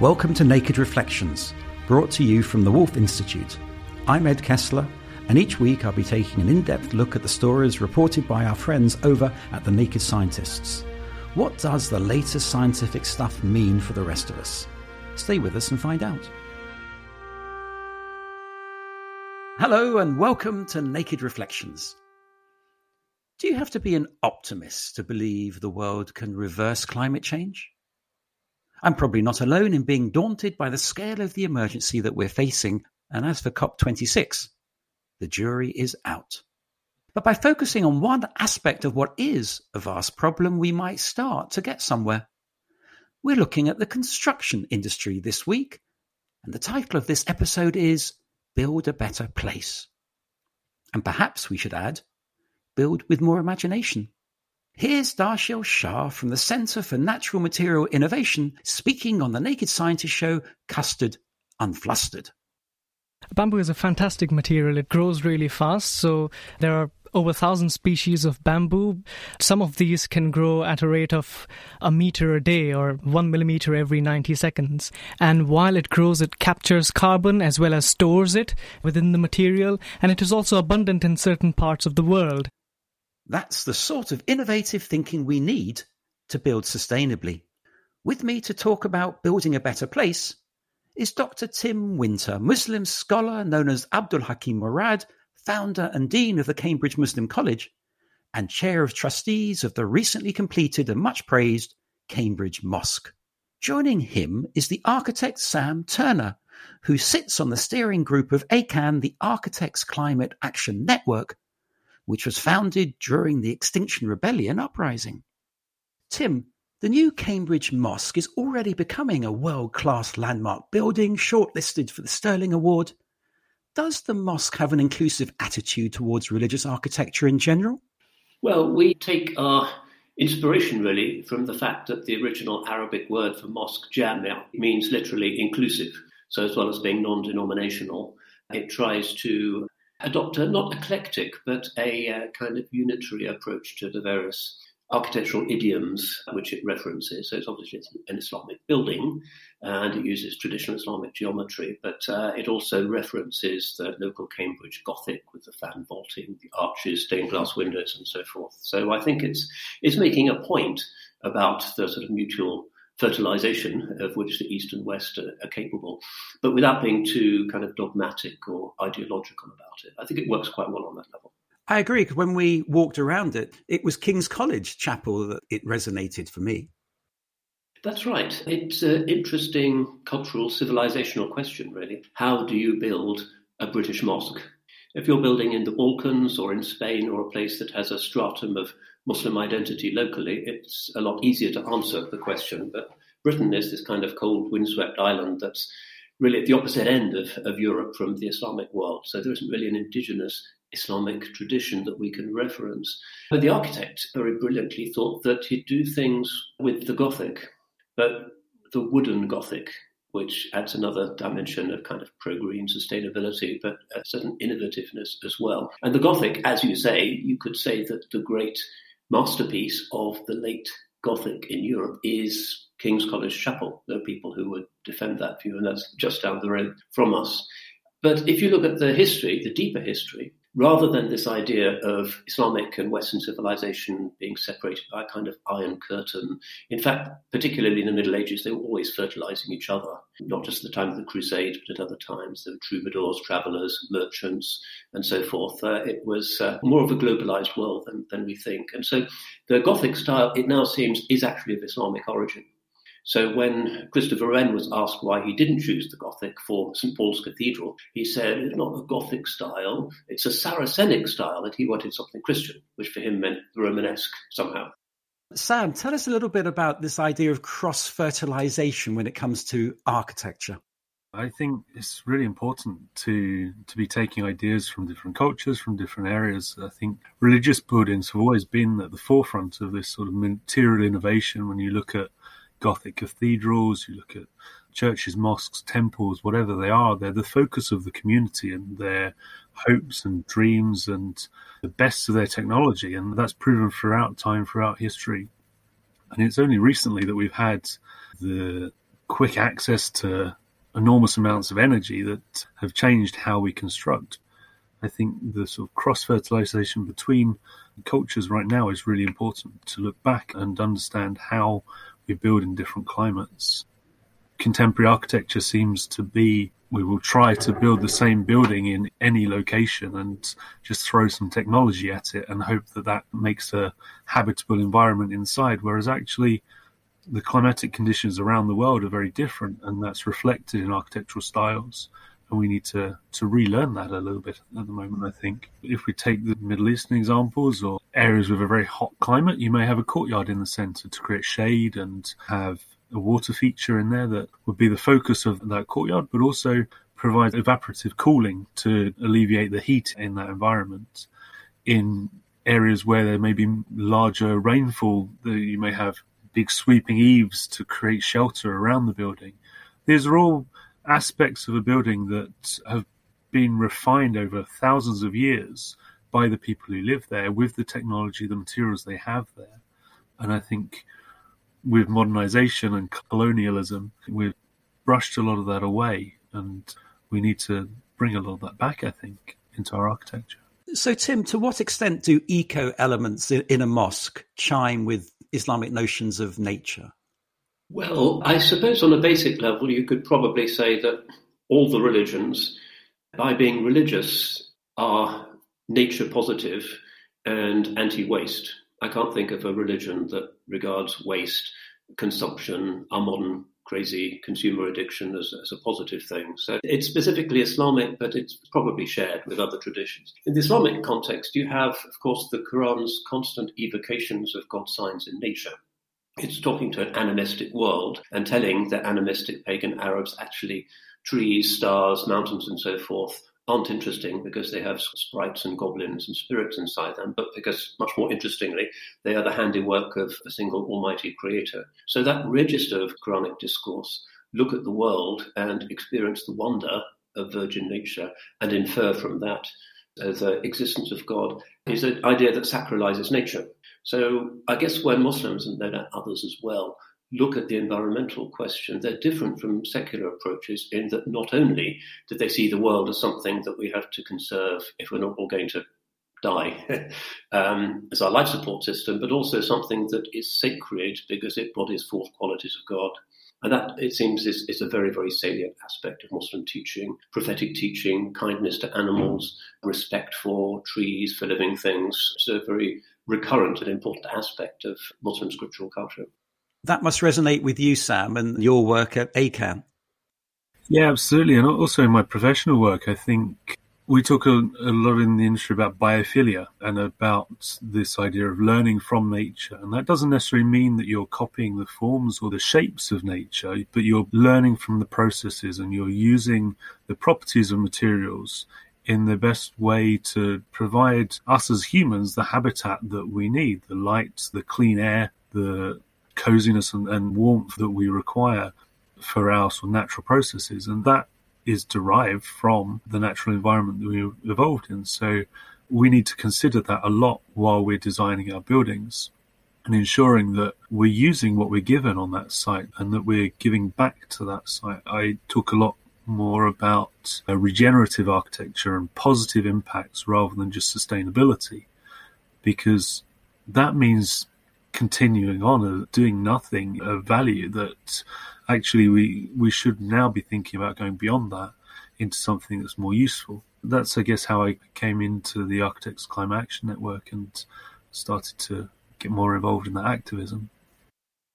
Welcome to Naked Reflections, brought to you from the Woolf Institute. I'm Ed Kessler, and each week I'll be taking an in depth look at the stories reported by our friends over at the Naked Scientists. What does the latest scientific stuff mean for the rest of us? Stay with us and find out. Hello, and welcome to Naked Reflections. Do you have to be an optimist to believe the world can reverse climate change? I'm probably not alone in being daunted by the scale of the emergency that we're facing, and as for COP26, the jury is out. But by focusing on one aspect of what is a vast problem, we might start to get somewhere. We're looking at the construction industry this week, and the title of this episode is Build a Better Place. And perhaps we should add, Build with More Imagination. Here's Darshil Shah from the Centre for Natural Material Innovation speaking on the Naked Scientist show Custard Unflustered. Bamboo is a fantastic material. It grows really fast. So there are over a thousand species of bamboo. Some of these can grow at a rate of a meter a day or one millimeter every 90 seconds. And while it grows, it captures carbon as well as stores it within the material. And it is also abundant in certain parts of the world. That's the sort of innovative thinking we need to build sustainably. With me to talk about building a better place is Dr. Tim Winter, Muslim scholar known as Abdul Hakim Murad, founder and dean of the Cambridge Muslim College, and chair of trustees of the recently completed and much praised Cambridge Mosque. Joining him is the architect Sam Turner, who sits on the steering group of ACAN, the Architects Climate Action Network, which was founded during the Extinction Rebellion uprising. Tim, the new Cambridge Mosque is already becoming a world class landmark building shortlisted for the Stirling Award. Does the mosque have an inclusive attitude towards religious architecture in general? Well, we take our inspiration really from the fact that the original Arabic word for mosque, jamia, means literally inclusive. So, as well as being non denominational, it tries to adopt a not eclectic, but a uh, kind of unitary approach to the various architectural idioms which it references. So it's obviously an Islamic building and it uses traditional Islamic geometry, but uh, it also references the local Cambridge Gothic with the fan vaulting, the arches, stained glass windows, and so forth. So I think it's, it's making a point about the sort of mutual fertilization of which the East and West are, are, capable, but without being too kind of dogmatic or ideological about it. I think it works quite well on that level. I agree. Because when we walked around it, it was King's College Chapel that it resonated for me. That's right. It's an interesting cultural, civilizational question, really. How do you build a British mosque? If you're building in the Balkans or in Spain or a place that has a stratum of Muslim identity locally, it's a lot easier to answer the question. But Britain is this kind of cold, windswept island that's really at the opposite end of, of Europe from the Islamic world. So there isn't really an indigenous Islamic tradition that we can reference. But the architect very brilliantly thought that he'd do things with the Gothic, but the wooden Gothic, which adds another dimension of kind of pro green sustainability, but a certain innovativeness as well. And the Gothic, as you say, you could say that the great masterpiece of the late Gothic in Europe is King's College Chapel. There are people who would defend that view, and that's just down the road from us. But if you look at the history, the deeper history, rather than this idea of Islamic and Western civilization being separated by a kind of iron curtain. In fact, particularly in the Middle Ages, they were always fertilizing each other, not just at the time of the Crusades, but at other times. There were troubadours, travelers, merchants, and so forth. Uh, it was uh, more of a globalized world than, than we think. And so the Gothic style, it now seems, is actually of Islamic origin. So when Christopher Wren was asked why he didn't choose the Gothic for St Paul's Cathedral, he said it's not a Gothic style, it's a Saracenic style, and he wanted something Christian, which for him meant Romanesque somehow. Sam, tell us a little bit about this idea of cross fertilization when it comes to architecture. I think it's really important to to be taking ideas from different cultures, from different areas. I think religious buildings have always been at the forefront of this sort of material innovation. When you look at Gothic cathedrals, you look at churches, mosques, temples, whatever they are, they're the focus of the community and their hopes and dreams and the best of their technology. And that's proven throughout time, throughout history. And it's only recently that we've had the quick access to enormous amounts of energy that have changed how we construct. I think the sort of cross fertilization between cultures right now is really important to look back and understand how we build in different climates. Contemporary architecture seems to be we will try to build the same building in any location and just throw some technology at it and hope that that makes a habitable environment inside. Whereas actually, the climatic conditions around the world are very different, and that's reflected in architectural styles. And we need to, to relearn that a little bit at the moment, I think. If we take the Middle Eastern examples or areas with a very hot climate, you may have a courtyard in the centre to create shade and have a water feature in there that would be the focus of that courtyard, but also provide evaporative cooling to alleviate the heat in that environment. In areas where there may be larger rainfall, you may have big sweeping eaves to create shelter around the building. These are all aspects of a building that have been refined over thousands of years by the people who live there with the technology, the materials they have there. And I think with modernization and colonialism, we've brushed a lot of that away. And we need to bring a lot of that back, I think, into our architecture. So, Tim, to what extent do eco elements in a mosque chime with Islamic notions of nature? Well, I suppose on a basic level, you could probably say that all the religions, by being religious, are nature positive and anti waste. I can't think of a religion that regards waste, consumption, our modern crazy consumer addiction as, as, a positive thing. So it's specifically Islamic, but it's probably shared with other traditions. In the Islamic context, you have, of course, the Quran's constant evocations of God's signs in nature. It's talking to an animistic world and telling the animistic pagan Arabs actually trees, stars, mountains, and so forth aren't interesting because they have sprites and goblins and spirits inside them, but because, much more interestingly, they are the handiwork of a single almighty creator. So that register of Quranic discourse, look at the world and experience the wonder of virgin nature and infer from that the existence of God, is an idea that sacralizes nature. So I guess when Muslims, and no doubt others as well, look at the environmental question, they're different from secular approaches in that not only do they see the world as something that we have to conserve if we're not all going to die um, as our life support system, but also something that is sacred because it bodies forth qualities of God. And that, it seems, is, is a very, very salient aspect of Muslim teaching, prophetic teaching, kindness to animals, respect for trees, for living things. It's a very recurrent and important aspect of Muslim scriptural culture. That must resonate with you, Sam, and your work at ACAN. Yeah, absolutely. And also in my professional work, I think we talk a, a, lot in the industry about biophilia and about this idea of learning from nature. And that doesn't necessarily mean that you're copying the forms or the shapes of nature, but you're learning from the processes and you're using the properties of materials in the best way to provide us as humans the habitat that we need, the light, the clean air, the coziness and, and warmth that we require for our sort of natural processes. And that is derived from the natural environment that we evolved in. So we need to consider that a lot while we're designing our buildings and ensuring that we're using what we're given on that site and that we're giving back to that site. I talk a lot more about uh, regenerative architecture and positive impacts rather than just sustainability, because that means continuing on and doing nothing of value that actually we, we should now be thinking about going beyond that into something that's more useful. That's, I guess, how I came into the Architects Climate Action Network and started to get more involved in that activism.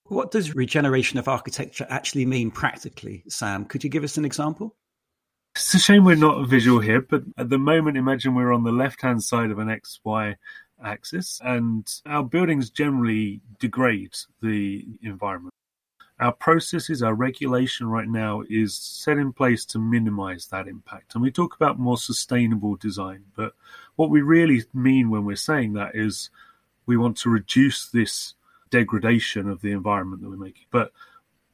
What does regeneration of architecture actually mean practically, Sam? Could you give us an example? It's a shame we're not visual here, but at the moment, imagine we're on the left hand side of an XY axis, and our buildings generally degrade the environment. Our processes, our regulation right now is set in place to minimize that impact. And we talk about more sustainable design, but what we really mean when we're saying that is we want to reduce this degradation of the environment that we're making. But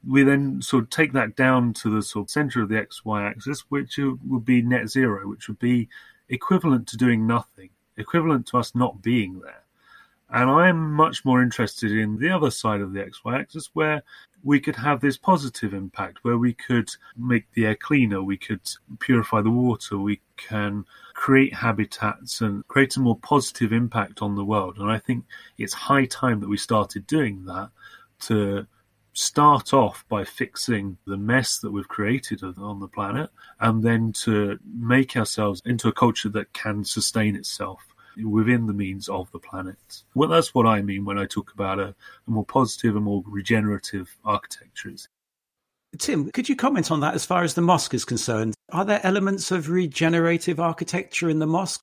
we then sort of take that down to the sort of center of the XY axis, which would be net zero, which would be equivalent to doing nothing equivalent to us not being there. And I'm much more interested in the other side of the XY axis where we could have this positive impact, where we could make the air cleaner, we could purify the water, we can create habitats and create a more positive impact on the world. And I think it's high time that we started doing that to start off by fixing the mess that we've created on the planet and then to make ourselves into a culture that can sustain itself within the means of the planet. Well, that's what I mean when I talk about a, a more positive and more regenerative architectures. Tim, could you comment on that as far as the mosque is concerned? Are there elements of regenerative architecture in the mosque?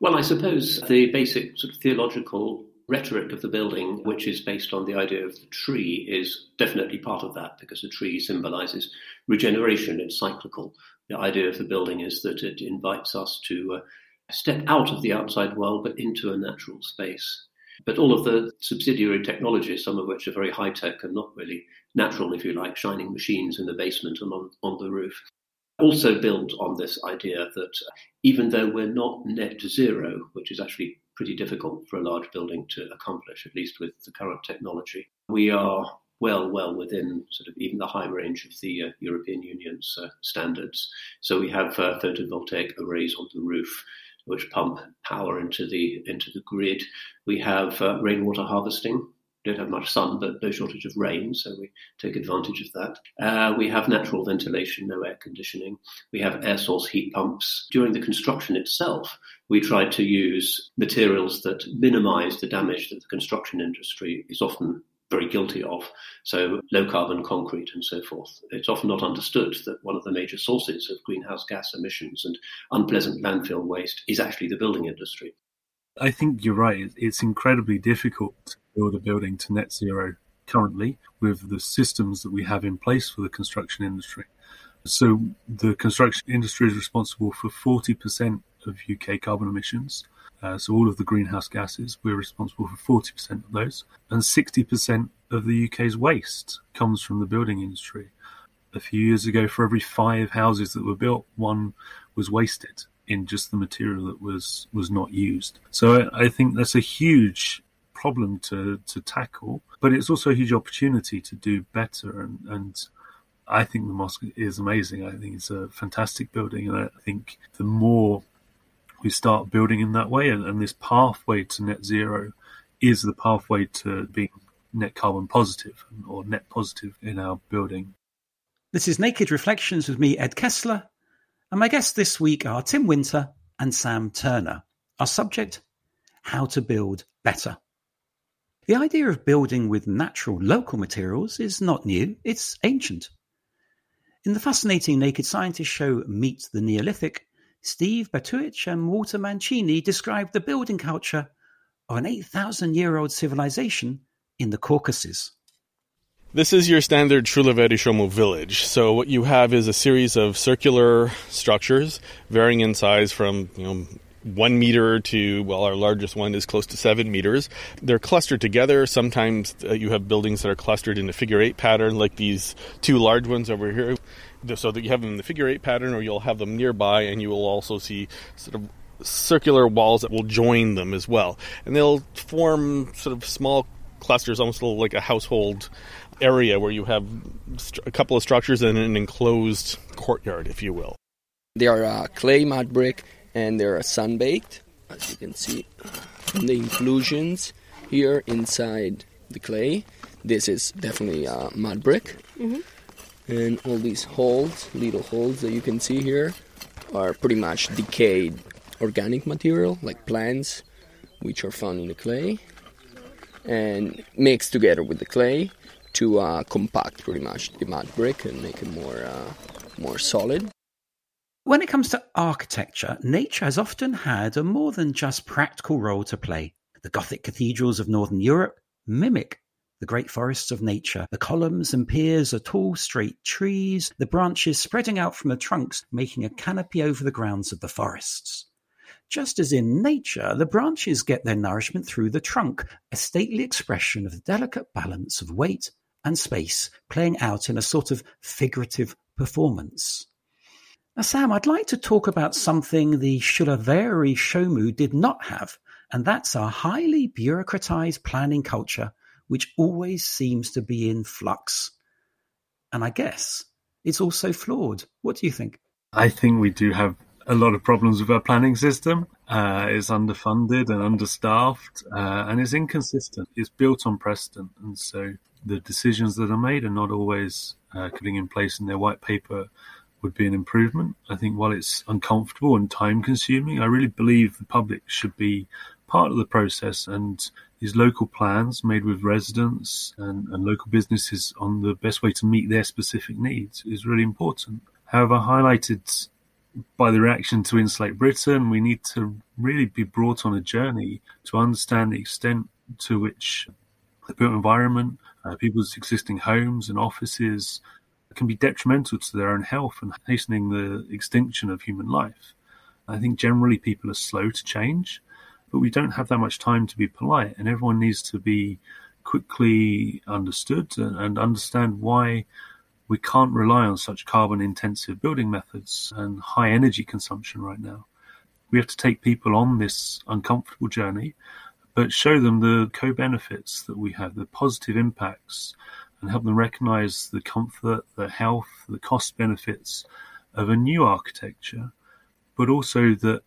Well, I suppose the basic sort of theological rhetoric of the building, which is based on the idea of the tree, is definitely part of that because the tree symbolizes regeneration. It's cyclical. The idea of the building is that it invites us to uh, step out of the outside world but into a natural space. But all of the subsidiary technologies, some of which are very high tech and not really natural, if you like, shining machines in the basement and on, on the roof, also build on this idea that even though we're not net zero, which is actually pretty difficult for a large building to accomplish, at least with the current technology. We are well, well within sort of even the high range of the uh, European Union's uh, standards. So we have uh, photovoltaic arrays on the roof which pump power into the into the grid. We have uh, rainwater harvesting, don't have much sun, but no shortage of rain, so we take advantage of that. Uh, we have natural ventilation, no air conditioning. We have air source heat pumps. During the construction itself, we tried to use materials that minimize the damage that the construction industry is often very guilty of. So, low carbon concrete and so forth. It's often not understood that one of the major sources of greenhouse gas emissions and unpleasant landfill waste is actually the building industry. I think you're right. It's incredibly difficult to build a building to net zero currently with the systems that we have in place for the construction industry. So the construction industry is responsible for 40% of UK carbon emissions. Uh, so all of the greenhouse gases, we're responsible for 40% of those. And 60% of the UK's waste comes from the building industry. A few years ago, for every five houses that were built, one was wasted in just the material that was was not used. So I, I think that's a huge problem to to tackle, but it's also a huge opportunity to do better. And, and I think the mosque is amazing. I think it's a fantastic building, and I think the more we start building in that way, and, and this pathway to net zero is the pathway to being net carbon positive or net positive in our building. This is Naked Reflections with me, Ed Kessler, and my guests this week are Tim Winter and Sam Turner. Our subject how to build better. The idea of building with natural local materials is not new, it's ancient. In the fascinating Naked Scientist show Meet the Neolithic, Steve Batiuk and Walter Mancini describe the building culture of an 8,000 year old civilization in the Caucasus. This is your standard Shulaveri village. So what you have is a series of circular structures varying in size from, you know, one meter to, well, our largest one is close to seven meters. They're clustered together. Sometimes uh, you have buildings that are clustered in a figure eight pattern, like these two large ones over here. So that you have them in the figure eight pattern, or you'll have them nearby, and you will also see sort of circular walls that will join them as well. And they'll form sort of small clusters, almost like a household area where you have a couple of structures and an enclosed courtyard, if you will. They are uh, clay mud brick and they're sun baked, as you can see. the inclusions here inside the clay, this is definitely uh, mud brick. Mm-hmm. And all these holes, little holes that you can see here, are pretty much decayed organic material like plants, which are found in the clay, and mixed together with the clay to uh, compact pretty much the mud brick and make it more uh, more solid. When it comes to architecture, nature has often had a more than just practical role to play. The Gothic cathedrals of Northern Europe mimic the great forests of nature. The columns and piers are tall, straight trees, the branches spreading out from the trunks, making a canopy over the grounds of the forests. Just as in nature, the branches get their nourishment through the trunk, a stately expression of the delicate balance of weight and space playing out in a sort of figurative performance. Now, Sam, I'd like to talk about something the Shulaveri Shomu did not have, and that's our highly bureaucratized planning culture, which always seems to be in flux. And I guess it's also flawed. What do you think? I think we do have a lot of problems with our planning system. Uh, it's underfunded and understaffed, uh, and it's inconsistent. It's built on precedent, and so the decisions that are made are not always uh, putting in place in their white paper would be an improvement. I think while it's uncomfortable and time consuming, I really believe the public should be part of the process and these local plans made with residents and, and local businesses on the best way to meet their specific needs is really important. However, highlighted by the reaction to Insulate Britain, we need to really be brought on a journey to understand the extent to which the built environment, uh, people's existing homes and offices can be detrimental to their own health and hastening the extinction of human life. I think generally people are slow to change, but we don't have that much time to be polite, and everyone needs to be quickly understood and, and understand why we can't rely on such carbon intensive building methods and high energy consumption right now. We have to take people on this uncomfortable journey, but show them the co benefits that we have, the positive impacts, and help them recognize the comfort, the health, the cost benefits of a new architecture, but also that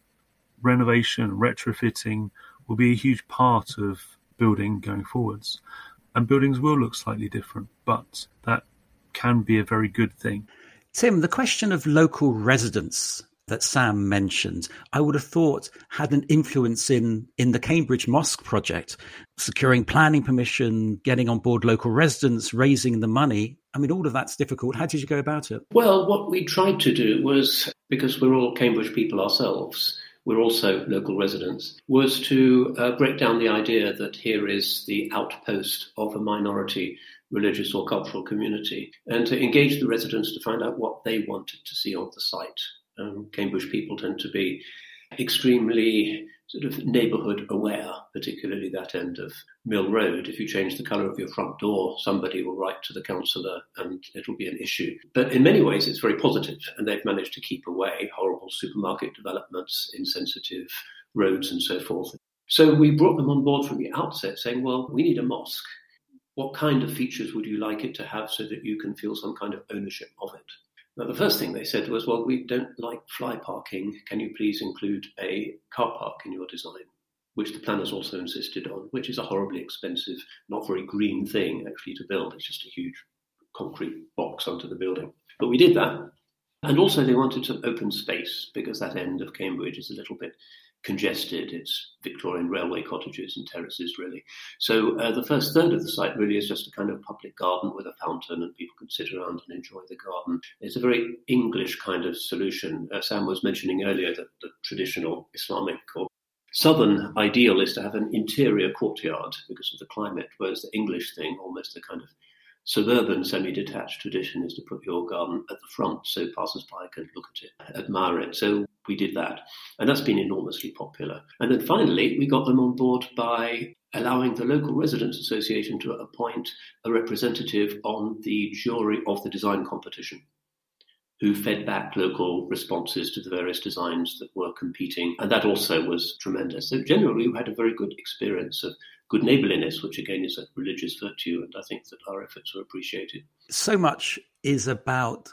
renovation, retrofitting will be a huge part of building going forwards. And buildings will look slightly different, but that can be a very good thing. Tim, the question of local residents that Sam mentioned, I would have thought had an influence in in the Cambridge Mosque project, securing planning permission, getting on board local residents, raising the money. I mean, all of that's difficult. How did you go about it? Well, what we tried to do was because we're all Cambridge people ourselves, we're also local residents, was to uh, break down the idea that here is the outpost of a minority religious or cultural community and to engage the residents to find out what they wanted to see on the site. Um, Cambridge people tend to be extremely sort of neighbourhood aware, particularly that end of Mill Road. If you change the colour of your front door, somebody will write to the councillor and it'll be an issue. But in many ways, it's very positive, and they've managed to keep away horrible supermarket developments, insensitive roads, and so forth. So we brought them on board from the outset, saying, well, we need a mosque. What kind of features would you like it to have so that you can feel some kind of ownership of it? Now, the first thing they said was, well, we don't like fly parking. Can you please include a car park in your design? Which the planners also insisted on, which is a horribly expensive, not very green thing actually to build. It's just a huge concrete box onto the building. But we did that. And also, they wanted some open space because that end of Cambridge is a little bit congested. It's Victorian railway cottages and terraces, really. So uh, the first third of the site really is just a kind of public garden with a fountain, and people can sit around and enjoy the garden. It's a very English kind of solution. Uh, Sam was mentioning earlier that the traditional Islamic or Southern ideal is to have an interior courtyard because of the climate, whereas the English thing, almost a kind of suburban semi-detached tradition is to put your garden at the front so passers-by can look at it, admire it. So we did that. And that's been enormously popular. And then finally, we got them on board by allowing the local residents association to appoint a representative on the jury of the design competition who fed back local responses to the various designs that were competing. And that also was tremendous. So generally, we had a very good experience of good neighborliness, which again is a religious virtue. And I think that our efforts were appreciated. So much is about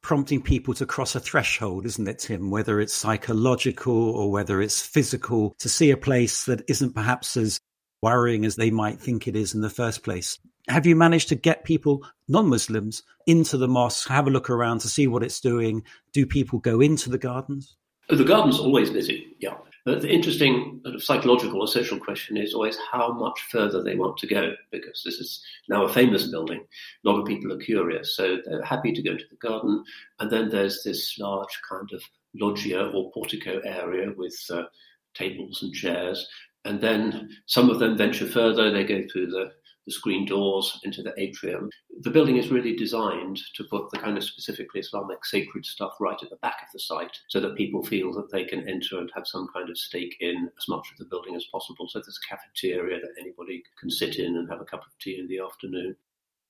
prompting people to cross a threshold, isn't it, Tim? Whether it's psychological or whether it's physical, to see a place that isn't perhaps as worrying as they might think it is in the first place. Have you managed to get people, non Muslims, into the mosque, have a look around to see what it's doing? Do people go into the gardens? The garden's always busy, yeah. But the interesting psychological or social question is always how much further they want to go, because this is now a famous building. A lot of people are curious, so they're happy to go to the garden. And then there's this large kind of loggia or portico area with uh, tables and chairs. And then some of them venture further, they go through the the screen doors into the atrium. The building is really designed to put the kind of specifically Islamic sacred stuff right at the back of the site so that people feel that they can enter and have some kind of stake in as much of the building as possible. So there's a cafeteria that anybody can sit in and have a cup of tea in the afternoon.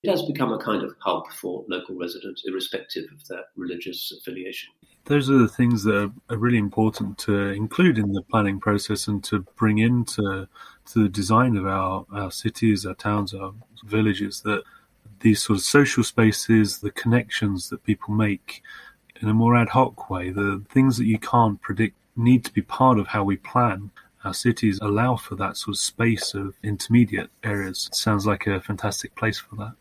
It has become a kind of hub for local residents, irrespective of their religious affiliation. Those are the things that are really important to include in the planning process and to bring into to the design of our, our cities, our towns, our villages, that these sort of social spaces, the connections that people make in a more ad hoc way, the things that you can't predict need to be part of how we plan. Our cities allow for that sort of space of intermediate areas. It sounds like a fantastic place for that.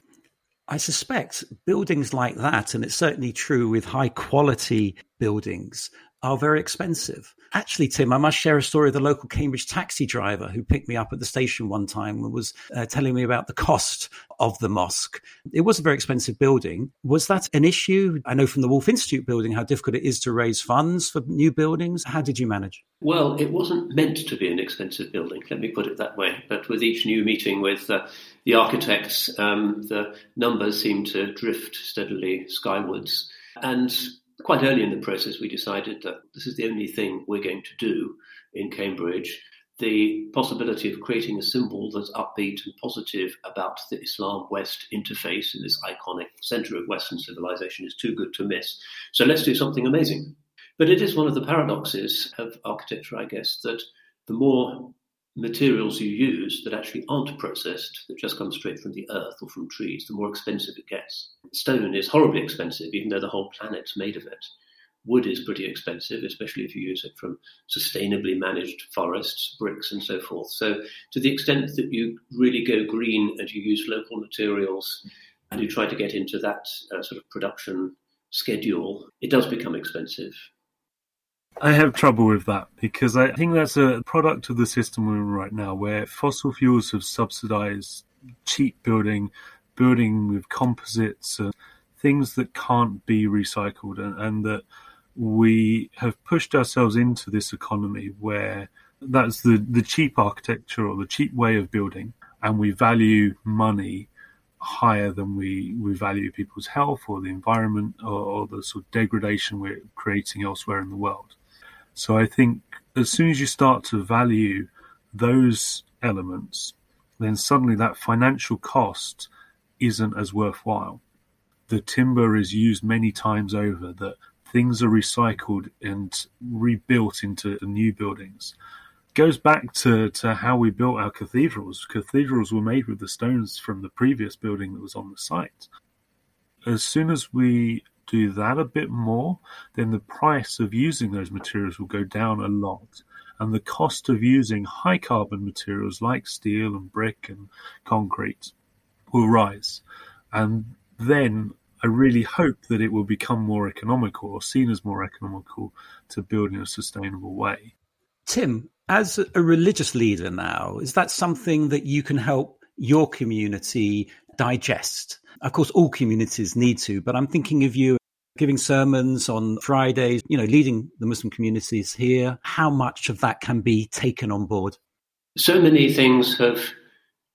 I suspect buildings like that, and it's certainly true with high quality buildings, are very expensive. Actually, Tim, I must share a story of the local Cambridge taxi driver who picked me up at the station one time and was uh, telling me about the cost of the mosque. It was a very expensive building. Was that an issue? I know from the Woolf Institute building how difficult it is to raise funds for new buildings. How did you manage? Well, it wasn't meant to be an expensive building, let me put it that way. But with each new meeting with uh, the architects, um, the numbers seemed to drift steadily skywards. And quite early in the process, we decided that this is the only thing we're going to do in Cambridge. The possibility of creating a symbol that's upbeat and positive about the Islam West interface in this iconic center of Western civilization is too good to miss. So let's do something amazing. But it is one of the paradoxes of architecture, I guess, that the more materials you use that actually aren't processed, that just come straight from the earth or from trees, the more expensive it gets. Stone is horribly expensive, even though the whole planet's made of it. Wood is pretty expensive, especially if you use it from sustainably managed forests, bricks, and so forth. So, to the extent that you really go green and you use local materials and you try to get into that uh, sort of production schedule, it does become expensive. I have trouble with that because I think that's a product of the system we're in right now, where fossil fuels have subsidized cheap building, building with composites, and things that can't be recycled, and, and that we have pushed ourselves into this economy where that's the, the cheap architecture or the cheap way of building, and we value money higher than we, we value people's health or the environment or, or the sort of degradation we're creating elsewhere in the world. So I think as soon as you start to value those elements, then suddenly that financial cost isn't as worthwhile. The timber is used many times over, that things are recycled and rebuilt into new buildings. Goes back to, to how we built our cathedrals. Cathedrals were made with the stones from the previous building that was on the site. As soon as we do that a bit more, then the price of using those materials will go down a lot. And the cost of using high carbon materials like steel and brick and concrete will rise. And then I really hope that it will become more economical or seen as more economical to build in a sustainable way. Tim, as a religious leader now, is that something that you can help your community digest? Of course, all communities need to, but I'm thinking of you giving sermons on Fridays, you know, leading the Muslim communities here. How much of that can be taken on board? So many things have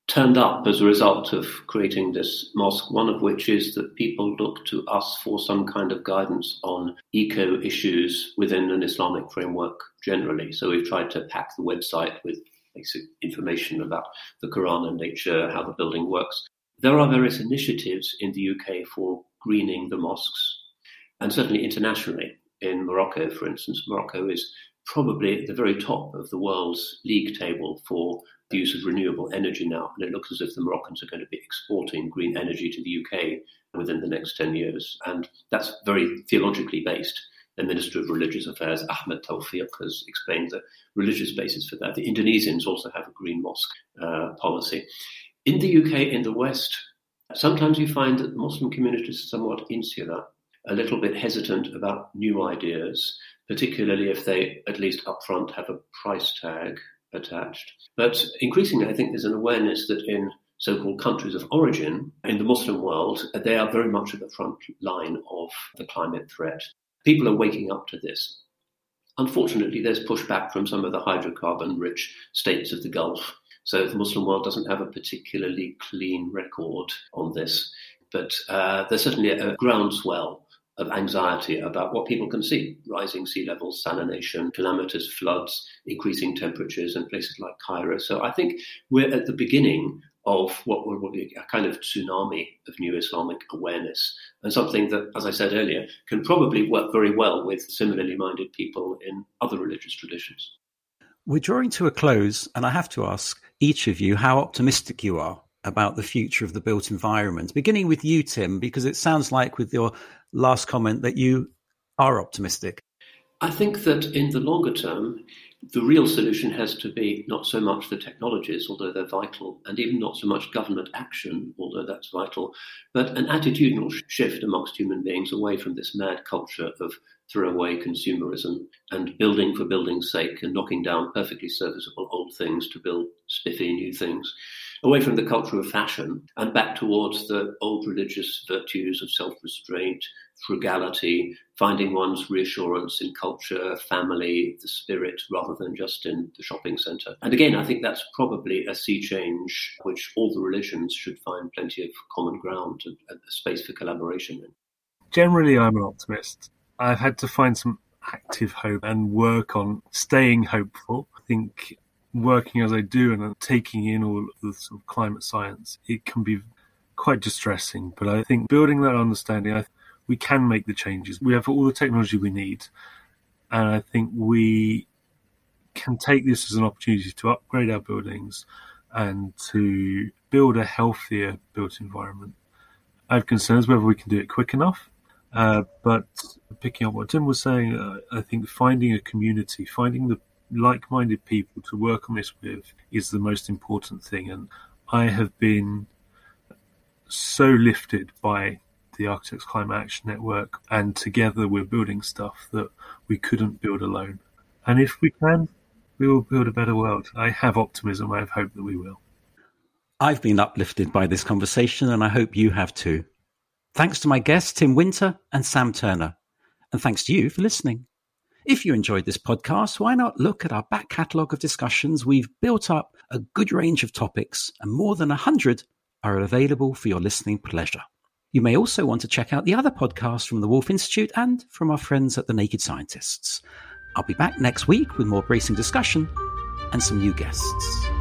turned up as a result of creating this mosque, one of which is that people look to us for some kind of guidance on eco issues within an Islamic framework generally. So we've tried to pack the website with basic information about the Quran and nature, how the building works. There are various initiatives in the UK for greening the mosques, and certainly internationally. In Morocco, for instance, Morocco is probably at the very top of the world's league table for the use of renewable energy now, and it looks as if the Moroccans are going to be exporting green energy to the UK within the next 10 years. And that's very theologically based. The Minister of Religious Affairs, Ahmed Tawfiq, has explained the religious basis for that. The Indonesians also have a green mosque uh, policy. In the UK, in the West, sometimes you find that Muslim communities are somewhat insular, a little bit hesitant about new ideas, particularly if they, at least upfront, have a price tag attached. But increasingly, I think there's an awareness that in so called countries of origin in the Muslim world, they are very much at the front line of the climate threat. People are waking up to this. Unfortunately, there's pushback from some of the hydrocarbon rich states of the Gulf. So the Muslim world doesn't have a particularly clean record on this. But uh, there's certainly a groundswell of anxiety about what people can see rising sea levels, salination, calamitous floods, increasing temperatures in places like Cairo. So I think we're at the beginning of what will be a kind of tsunami of new Islamic awareness, and something that, as I said earlier, can probably work very well with similarly minded people in other religious traditions. We're drawing to a close, and I have to ask each of you how optimistic you are about the future of the built environment. Beginning with you, Tim, because it sounds like with your last comment that you are optimistic. I think that in the longer term, the real solution has to be not so much the technologies, although they're vital, and even not so much government action, although that's vital, but an attitudinal shift amongst human beings away from this mad culture of throwaway consumerism and building for building's sake and knocking down perfectly serviceable old things to build spiffy new things away from the culture of fashion and back towards the old religious virtues of self restraint, frugality, finding one's reassurance in culture, family, the spirit, rather than just in the shopping centre. And again, I think that's probably a sea change which all the religions should find plenty of common ground and, and space for collaboration in. Generally, I'm an optimist. I've had to find some active hope and work on staying hopeful. I think working as I do and taking in all the sort of climate science, it can be quite distressing. But I think building that understanding, I, we can make the changes. We have all the technology we need, and I think we can take this as an opportunity to upgrade our buildings and to build a healthier built environment. I have concerns whether we can do it quick enough. Uh, but picking up what Tim was saying, uh, I think finding a community, finding the like-minded people to work on this with is the most important thing. And I have been so lifted by the Architects Climate Action Network, and together we're building stuff that we couldn't build alone. And if we can, we will build a better world. I have optimism. I have hope that we will. I've been uplifted by this conversation, and I hope you have too. Thanks to my guests, Tim Winter and Sam Turner. And thanks to you for listening. If you enjoyed this podcast, why not look at our back catalogue of discussions? We've built up a good range of topics, and more than 100 are available for your listening pleasure. You may also want to check out the other podcasts from the Woolf Institute and from our friends at the Naked Scientists. I'll be back next week with more bracing discussion and some new guests.